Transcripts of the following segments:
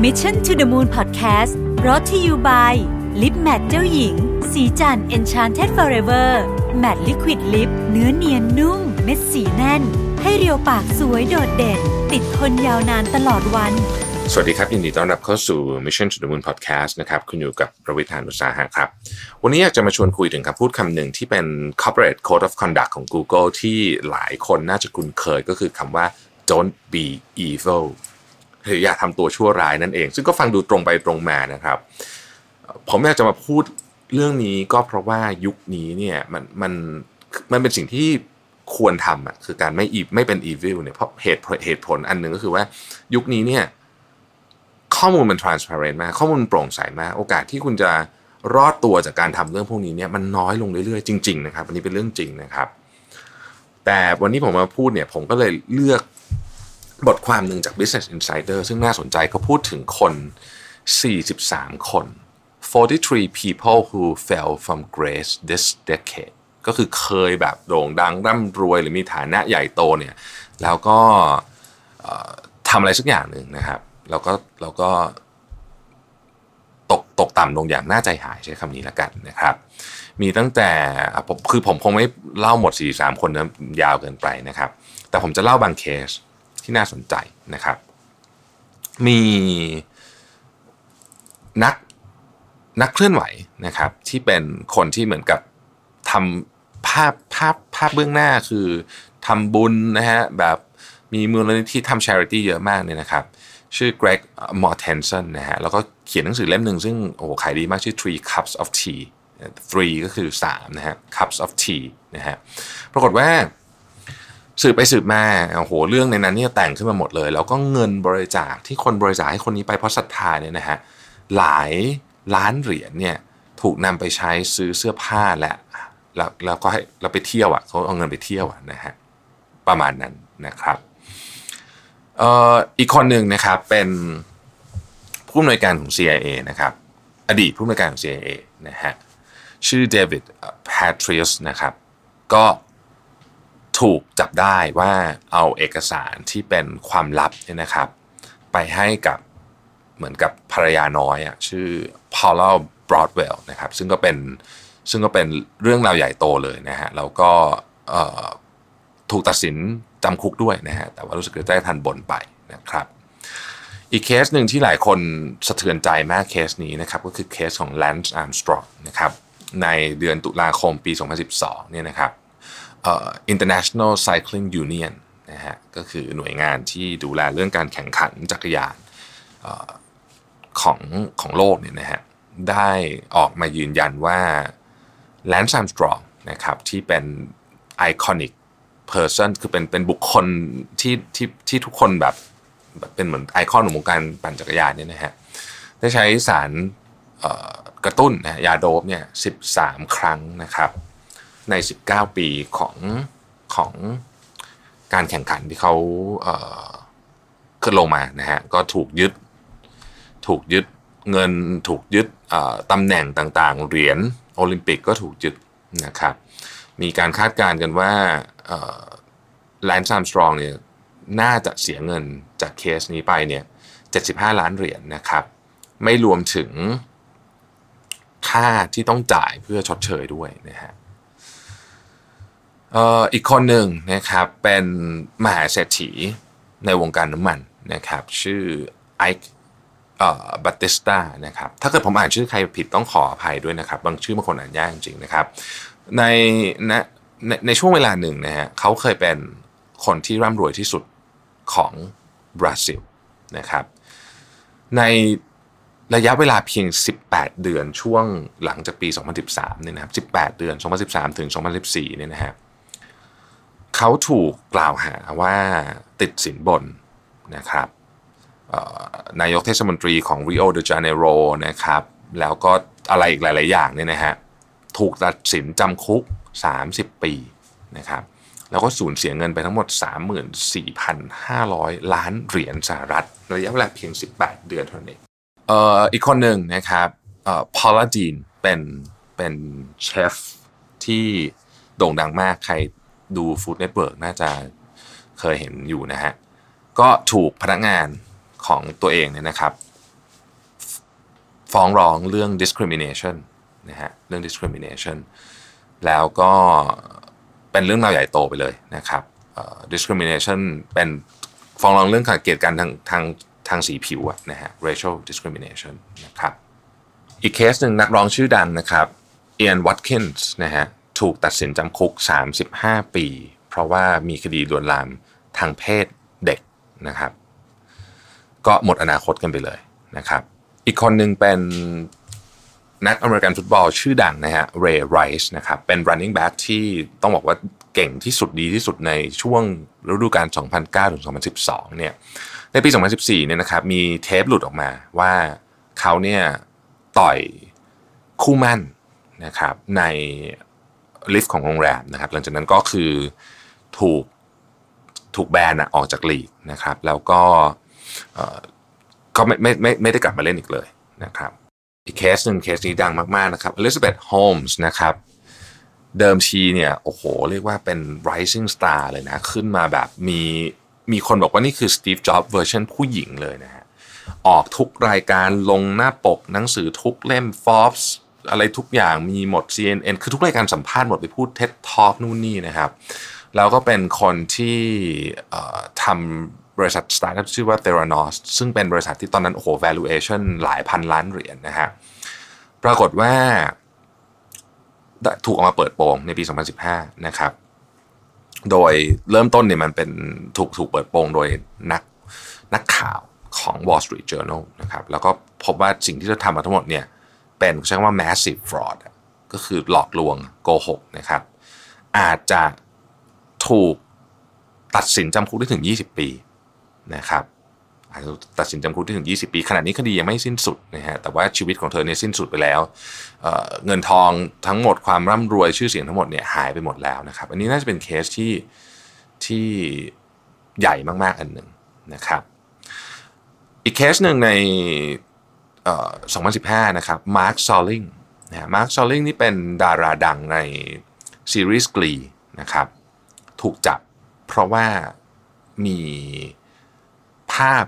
Mission to the Moon Podcast รอ t ธออยู่ by ลิปแมทเจ้าหญิง สีจัน Enchanted Forever Matte Liquid Lip เนื้อเนียนนุ่ม เม็ดสีแน่น ให้เรียวปากสวยโดดเด่น ติดทนยาวนานตลอดวัน สวัสดีครับ ยินดีต้อนรับเข้าสู่ Mission to the Moon Podcast นะครับ คุณอยู่กับประวิธานอุตสาหะครับ วันนี้อยากจะมาชวนคุยถึงคำพูดคำหนึ่งที่เป็น corporate code of conduct ของ Google ที่หลายคนน่าจะคุ้นเคยก็คือคำว่า don't be evil หรืออย่าทำตัวชั่วร้ายนั่นเอง ซึ่งก็ฟังดูตรงไปตรงมานะครับ ผมอยากจะมาพูดเรื่องนี้ก็เพราะว่ายุคนี้เนี่ยมันมันมันเป็นสิ่งที่ควรทำอะคือการไม่อีไม่เป็น evil เนี่ยเพราะเหตุเหตุผลอันหนึ่งก็คือว่ายุคนี้เนี่ยข้อมูลมัน transparent มาก ข้อมูลโปร่งใสมาก โอกาสที่คุณจะรอดตัวจากการทำเรื่องพวกนี้เนี่ยมันน้อยลงเรื่อยๆจริงๆนะครับอันนี้เป็นเรื่องจริงนะครับ แต่วันนี้ผมมาพูดเนี่ยผมก็เลยเลือก บทความหนึ่งจาก Business Insider ซึ่งน่าสนใจเขาพูดถึงคน 43 คน 43 people who fell from grace this decade ก็คือเคยแบบโด่งดังร่ำรวยหรือมีฐานะใหญ่โตเนี่ย แล้วก็ทำอะไรสักอย่างหนึ่งนะครับ แล้วก็แล้วก็ตกตกต่ำลงอย่างน่าใจหายใช้คำนี้แล้วกันนะครับ มีตั้งแต่ผมคือผมคงไม่เล่าหมด 43 คนนะยาวเกินไปนะครับ แต่ผมจะเล่าบางเคส ที่น่าสนใจนะครับ มีนักนักเคลื่อนไหวนะครับ ที่เป็นคนที่เหมือนกับทำภาพภาพภาพเบื้องหน้าคือทำบุญนะฮะแบบมีมูลนิธิทำ charity เยอะมากเนี่ยนะครับชื่อ Greg Mortensen นะฮะแล้วก็เขียนหนังสือเล่มหนึ่งซึ่งโอ้โหขายดีมากชื่อ Three Cups of Tea three ก็คือ 3 นะฮะ cups of tea นะฮะปรากฏว่า สืบไปสืบมาโอ้โหเรื่องในนั้นเนี่ยแต่งขึ้นมาหมดเลย แล้วก็เงินบริจาคที่คนบริจาคให้คนนี้ไปเพราะศรัทธาเนี่ยนะฮะหลายล้านเหรียญเนี่ยถูกนำไปใช้ซื้อเสื้อผ้าและแล้วแล้วก็ให้เราไปเที่ยวอะเขาเอาเงินไปเที่ยวอะนะฮะประมาณนั้นนะครับเอ่ออีกคนหนึ่งนะครับเป็นผู้อำนวยการของ CIA นะครับอดีตผู้อำนวยการของ CIA นะฮะชื่อเดวิดแพทริสนะครับก็ ถูกจับได้ว่าเอาเอกสารที่เป็นความลับเนี่ยนะครับ ไปให้กับเหมือนกับภรรยาน้อยอะชื่อ Paula Broadwell นะครับซึ่งก็เป็นซึ่งก็เป็นเรื่องราวใหญ่โตเลยนะฮะแล้วก็ถูกตัดสินจำคุกด้วยนะฮะแต่ว่ารู้สึกจะได้ทันบนไปนะครับ อีกเคสหนึ่งที่หลายคนสะเทือนใจมากเคสนี้นะครับก็คือเคสของ Lance Armstrong นะครับในเดือนตุลาคมปี 2012เนี่ยนะครับ International Cycling Union นะฮะก็คือหน่วยงานที่ดูแลเรื่องการแข่งขันจักรยานของของโลกเนี่ยนะฮะได้ออกมายืนยันว่าLance Armstrong นะครับที่เป็น iconic person คือเป็นเป็นบุคคลที่ที่ที่ทุกคนแบบเป็นเหมือนไอคอนของวงการปั่นจักรยานเนี่ยนะฮะได้ใช้สารกระตุ้นนะยาโด๊ปเนี่ย 13 ครั้งนะครับ ใน 19 ปีของของการแข่งขันที่เขาขึ้นลงมานะฮะก็ถูกยึด ถูกยึดเงินถูกยึดตำแหน่งต่างๆ เหรียญโอลิมปิกก็ถูกยึดนะครับมีการคาดการณ์กันว่า Lance Armstrong เนี่ยน่าจะเสียเงินจากเคสนี้ไปเนี่ย75 ล้านเหรียญนะครับไม่รวมถึงค่าที่ต้องจ่ายเพื่อชดเชยด้วยนะฮะ อีกคนหนึ่งนะครับเป็นมหาเศรษฐีในวงการน้ำมันนะครับชื่อไอค์บัตติสตานะครับถ้าเกิดผมอ่านชื่อใครผิดต้องขออภัยด้วยนะครับ บางชื่อบางคนอ่านยากจริงๆนะครับในในในช่วงเวลาหนึ่งนะฮะเขาเคยเป็นคนที่ร่ำรวยที่สุดของบราซิลนะครับในระยะเวลาเพียง 18 เดือนช่วงหลังจากปี 2013เนี่ยนะครับ18 เดือน 2013 ถึง 2014เนี่ยนะฮะ เขาถูกกล่าวหาว่าติดสินบนนะครับนายกเทศมนตรีของริโอเดจาเนโรนะครับแล้วก็อะไรอีกหลาย ๆ อย่างเนี่ยนะฮะถูกตัดสินจำคุก 30 ปีนะครับแล้วก็สูญเสียเงินไปทั้งหมด 34,500 ล้านเหรียญสหรัฐ ระยะเวลาเพียง 18 เดือนเท่านั้นเองเอ่ออีกคนหนึ่งนะครับเอ่อพอลลาดีนเป็นเป็นเชฟที่โด่งดังมากใคร ดูฟู้ดเน็ตเวิร์กน่าจะเคยเห็นอยู่นะฮะก็ถูกพนักงานของตัวเองเนี่ยนะครับฟ้องร้องเรื่อง discrimination นะฮะเรื่อง discrimination แล้วก็เป็นเรื่องราวใหญ่โตไปเลยนะครับ discrimination เป็นฟ้องร้องเรื่องการเกลียดกันทางทางทางสีผิวนะฮะ racial discrimination นะครับ อีกเคสหนึ่งนักร้องชื่อดังนะครับเอียนวัตคินส์นะฮะ ถูกตัดสินจำคุก 35 ปี เพราะว่ามีคดีลวนลามทางเพศเด็กนะครับ ก็หมดอนาคตกันไปเลยนะครับ อีกคนหนึ่งเป็นนักอเมริกันฟุตบอลชื่อดังนะฮะเรย์ไรส์นะครับเป็น running back ที่ต้องบอกว่าเก่งที่สุดดีที่สุดในช่วงฤดูกาล 2009 ถึง 2012 เนี่ย ในปี 2014 เนี่ยนะครับ มีเทปหลุดออกมาว่าเขาเนี่ยต่อยคู่มั่นนะครับใน ลิฟต์ของโรงแรมนะครับ หลังจากนั้นก็คือถูกถูกแบนอะออกจากลีกนะครับ แล้วก็ก็ไม่ไม่ไม่ไม่ได้กลับมาเล่นอีกเลยนะครับ อีกเคสหนึ่งเคสนี้ดังมาก ๆ นะครับ Elizabeth Holmes นะครับ เดิมทีเนี่ยโอ้โห เรียกว่าเป็น rising star เลยนะ ขึ้นมาแบบมีมีคนบอกว่านี่คือ Steve Jobs เวอร์ชันผู้หญิงเลยนะฮะออกทุกรายการลงหน้าปกหนังสือทุกเล่ม Forbes อะไรทุกอย่างมีหมด CNN คือทุกรายการสัมภาษณ์หมดไปพูด TED Talk นู่นนี่นะครับ แล้วก็เป็นคนที่ทำบริษัทสตาร์ทอัพชื่อว่า Theranos ซึ่งเป็นบริษัทที่ตอนนั้นโอ้โห valuation หลายพันล้านเหรียญนะฮะปรากฏว่าได้ถูกออกมาเปิดโปงในปี 2015 นะครับ โดยเริ่มต้นเนี่ยมันเป็นถูกถูกเปิดโปงโดยนักนักข่าวของ Wall Street Journal นะครับ แล้วก็พบว่าสิ่งที่เธอทำมาทั้งหมดเนี่ย เป็นใช้คำว่า massive fraud อะก็คือหลอกลวงโกหกนะครับ อาจจะถูกตัดสินจำคุกได้ถึง 20 ปีนะครับอาจจะตัดสินจำคุกได้ถึง 20 ปี ขณะนี้คดียังไม่สิ้นสุดนะฮะแต่ว่าชีวิตของเธอเนี่ยสิ้นสุดไปแล้วเงินทองทั้งหมดความร่ำรวยชื่อเสียงทั้งหมดเนี่ยหายไปหมดแล้วนะครับ อันนี้น่าจะเป็นเคสที่ที่ใหญ่มากๆอันหนึ่งนะครับ อีกเคสหนึ่งใน 2015 นะครับมาร์คซอลลิงนะมาร์คซอลลิงนี่เป็นดาราดังในซีรีส์กลีนะครับถูกจับเพราะว่ามีภาพ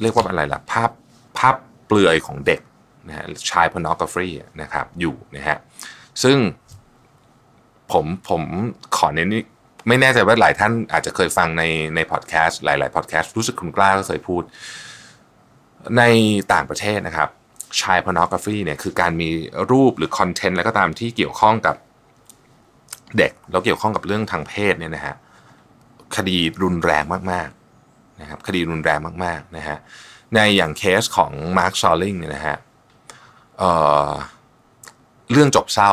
เรียกว่าอะไรล่ะ ภาพภาพเปลือยของเด็กนะฮะชายพนอกาฟรีนะครับอยู่นะฮะซึ่งผมผมขอเน้นไม่แน่ใจว่าหลายท่านอาจจะเคยฟังในในพอดแคสต์หลาย ๆ พอดแคสต์รู้สึกคุณกล้าก็เคยพูด ในต่างประเทศนะครับชายพนอกาฟรีเนี่ยคือการมีรูปหรือคอนเทนต์อะไรก็ตามที่เกี่ยวข้องกับเด็กแล้วเกี่ยวข้องกับเรื่องทางเพศเนี่ยนะฮะคดีรุนแรงมากๆนะครับคดีรุนแรงมากๆนะฮะในอย่างเคสของมาร์คซอลลิงเนี่ยนะฮะเรื่องจบเศร้า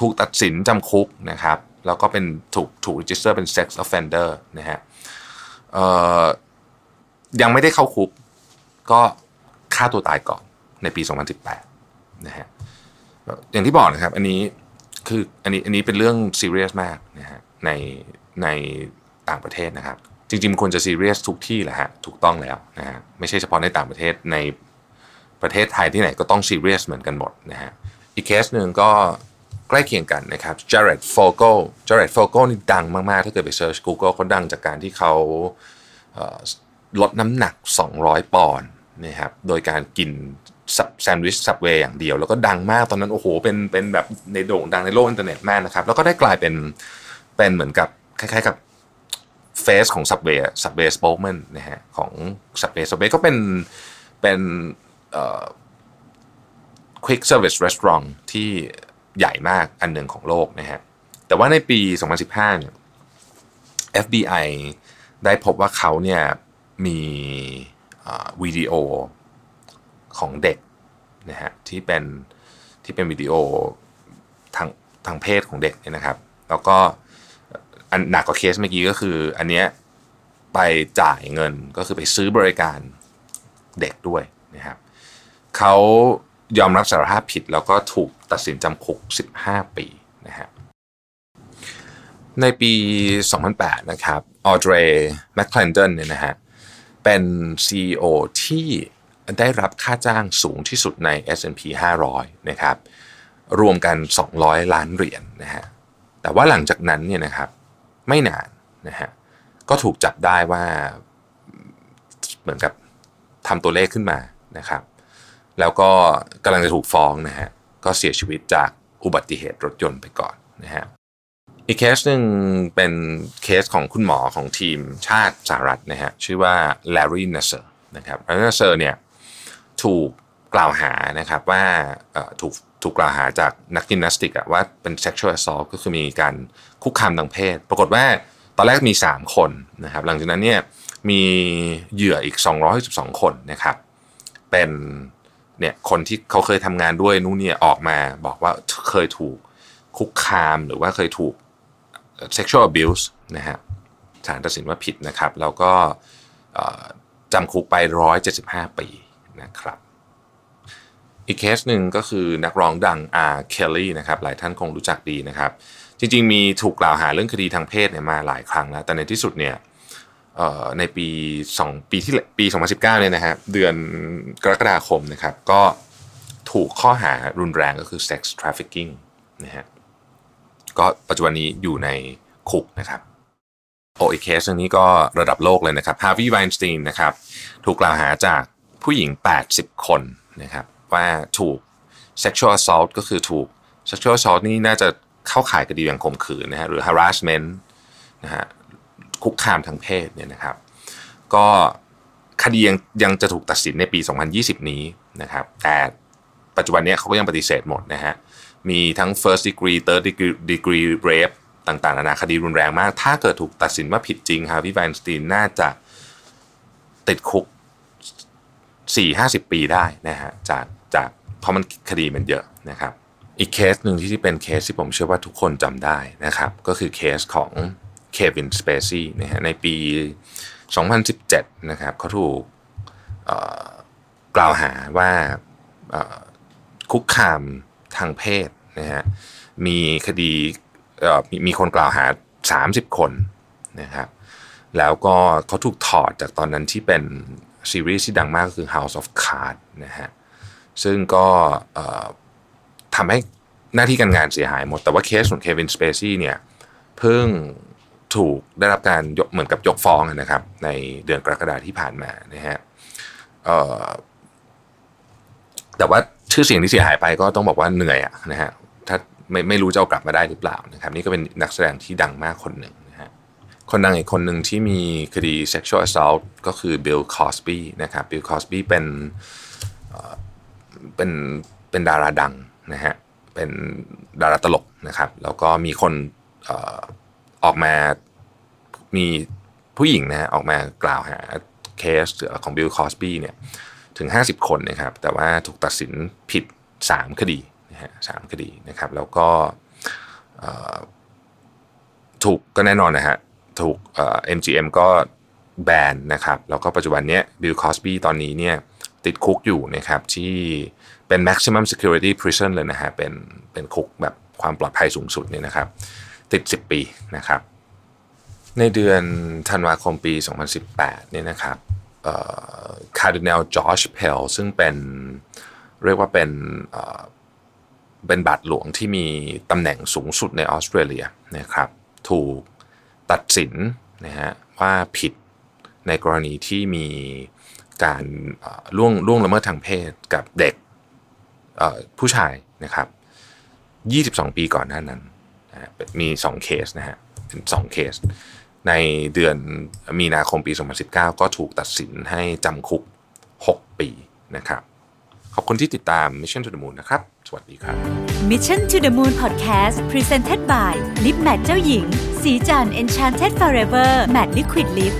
ถูกตัดสินจำคุกนะครับแล้วก็เป็นถูกถูก register เป็น sex offender นะฮะยังไม่ได้เข้าคุก ก็ฆ่าตัวตายก่อนในปี 2018นะฮะอย่างที่บอกนะครับอันนี้คืออันนี้อันนี้เป็นเรื่องซีเรียสมากนะฮะในในต่างประเทศนะครับ จริงๆมันควรจะซีเรียสทุกที่แหละฮะถูกต้องแล้วนะฮะไม่ใช่เฉพาะในต่างประเทศในประเทศไทยที่ไหนก็ต้องซีเรียสเหมือนกันหมดนะฮะอีกเคสหนึ่งก็ใกล้เคียงกันนะครับ Jared Fogle Jared Fogle นี่ดังมากๆ ถ้าเกิดไป search Google เขาดังจากการที่เขา ลดน้ำหนัก 200 ปอนด์นะครับ โดยการกินแซนด์วิชสับเวย์อย่างเดียว แล้วก็ดังมากตอนนั้นโอ้โหเป็นเป็นแบบในโด่งดังในโลกอินเทอร์เน็ตมากนะครับ แล้วก็ได้กลายเป็นเป็นเหมือนกับคล้ายๆกับเฟสของ Subway Subway spokesman นะฮะของ Subway Subway ก็เป็นเป็นเอ่อ quick service restaurant ที่ใหญ่มากอันหนึ่งของโลกนะฮะแต่ว่าในปี 2015เนี่ย FBI ได้พบว่าเขาเนี่ย มีวิดีโอของเด็กนะฮะที่เป็นที่เป็นวิดีโอทางทางเพศของเด็กเนี่ยนะครับ แล้วก็อันหนักกว่าเคสเมื่อกี้ก็คือ อันเนี้ยไปจ่ายเงินก็คือไปซื้อบริการเด็กด้วยนะครับเขายอมรับสารภาพผิดแล้วก็ถูกตัดสินจำคุก 15 ปีนะฮะในปี 2008 นะครับออเดรแมคคลนเดนเนี่ยนะฮะ เป็น CEO ที่ได้รับค่าจ้างสูงที่สุดใน S&P 500 นะครับ รวมกัน 200 ล้านเหรียญนนะฮะ แต่ว่าหลังจากนั้นเนี่ยนะครับไม่นานนะฮะก็ถูกจับได้ว่าเหมือนกับทำตัวเลขขึ้นมานะครับ แล้วก็กำลังจะถูกฟ้องนะฮะก็เสียชีวิตจากอุบัติเหตุรถยนต์ไปก่อนนะฮะ อีกเคสหนึ่งเป็นเคสของคุณหมอของทีมชาติสหรัฐนะฮะชื่อว่า Larry Nasser นะครับ Larry Nasser เนี่ยถูกกล่าวหานะครับว่าถูกถูกกล่าวหาจากนักยิมนาสติกอะว่าเป็น sexual assault ก็คือมีการคุกคามทางเพศ ปรากฏว่าตอนแรกมี 3 คนนะครับหลังจากนั้นเนี่ยมีเหยื่ออีก 212 คนนะครับเป็นเนี่ยคนที่เขาเคยทำงานด้วยนู่นเนี่ยออกมาบอกว่าเคยถูกคุกคามหรือว่าเคยถูก sexual abuse นะฮะศาลตัดสินว่าผิดนะครับ แล้วก็จำคุกไป 175 ปีนะครับ อีกเคสหนึ่งก็คือนักร้องดังอาร์เคลลี่นะครับ หลายท่านคงรู้จักดีนะครับ จริงๆ มีถูกกล่าวหาเรื่องคดีทางเพศเนี่ยมาหลายครั้งแล้ว แต่ในที่สุดเนี่ยในปี 2 ปีที่ปี 2019เนี่ยนะฮะเดือนกรกฎาคมนะครับ ก็ถูกข้อหารุนแรงก็คือ sex trafficking นะฮะ ก็ปัจจุบันนี้อยู่ในคุกนะครับโอ้ อีกเคสนี้ก็ระดับโลกเลยนะครับฮาร์วีย์ไวน์สตีนนะครับถูกกล่าวหาจากผู้หญิง 80 คนนะครับว่าถูก sexual assault ก็คือถูก sexual assault นี่น่าจะเข้าข่ายคดีอย่างข่มขืนนะฮะหรือ harassment นะฮะคุกคามทางเพศเนี่ยนะครับ ก็คดียังยังจะถูกตัดสินในปี 2020 นี้นะครับ แต่ปัจจุบันนี้เขาก็ยังปฏิเสธหมดนะฮะ มีทั้ง first degree third degree, degree rape ต่างๆนานาคดีรุนแรงมาก ถ้าเกิดถูกตัดสินว่าผิดจริงฮาร์วีไวน์สตีนน่าจะติดคุก 4-50 ปีได้นะฮะจากจากเพราะมันคดีมันเยอะนะครับ อีกเคสหนึ่งที่เป็นเคสที่ผมเชื่อว่าทุกคนจำได้นะครับ ก็คือเคสของเควินสเปซี่นะฮะในปี 2017 นะครับเขาถูกกล่าวหาว่าคุกคาม ทางเพศนะฮะมีคดีมีคนกล่าวหา 30 คนนะครับแล้วก็เขาถูกถอดจากตอนนั้นที่เป็นซีรีส์ที่ดังมากก็คือ House of Cards นะฮะซึ่งก็ทำให้หน้าที่การงานเสียหายหมด แต่ว่าเคสของเควินสเปซี่เนี่ยเพิ่งถูกได้รับการยกเหมือนกับยกฟ้องนะครับในเดือนกรกฎาที่ผ่านมานะฮะแต่ว่า ชื่อเสียงที่เสียหายไปก็ต้องบอกว่าเหนื่อยอะนะฮะถ้าไม่ไม่รู้จะเอากลับมาได้หรือเปล่านะครับนี่ก็เป็นนักแสดงที่ดังมากคนหนึ่งนะฮะคนดังอีกคนหนึ่งที่มีคดี sexual assault ก็คือบิลคอสบีนะครับบิลคอสบีเป็นเป็นเป็นดาราดังนะฮะเป็นดาราตลกนะครับ แล้วก็มีคนออกมามีผู้หญิงนะฮะออกมากล่าวหาเคสของบิลคอสบีเนี่ย ถึง 50 คนนะครับ แต่ว่าถูกตัดสินผิด 3 คดีนะฮะสคดีนะครับ แล้วก็ถูกก็แน่นอนนะฮะถูก MGM ก็แบนนะครับ แล้วก็ปัจจุบันเนี้ยบิลคอสบีตอนนี้เนี่ยติดคุกอยู่นะครับ ที่เป็น maximum security prison เลยนะฮะเป็นเป็นคุกแบบความปลอดภัยสูงสุดเนี่ยนะครับ ติด 10 ปีนะครับ ในเดือนธันวาคมปี 2018เนี่ยนะครับ คาร์ดินัลจอร์จเพลซึ่งเป็นเรียกว่าเป็นเป็นบาทหลวงที่มีตำแหน่งสูงสุดในออสเตรเลียนะครับ ถูกตัดสินนะฮะว่าผิดในกรณีที่มีการล่วงล่วงละเมิดทางเพศกับเด็กผู้ชายนะครับ 22 ปีก่อนหน้านั้นนะมี 2 เคสนะฮะ เป็น 2 เคส ในเดือนมีนาคมปี 2019 ก็ถูกตัดสินให้จำคุก 6 ปีนะครับ ขอบคุณที่ติดตาม Mission to the Moon นะครับ สวัสดีครับ Mission to the Moon Podcast Presented by Lip Matte เจ้าหญิง สีจัน Enchanted Forever Matte Liquid Lip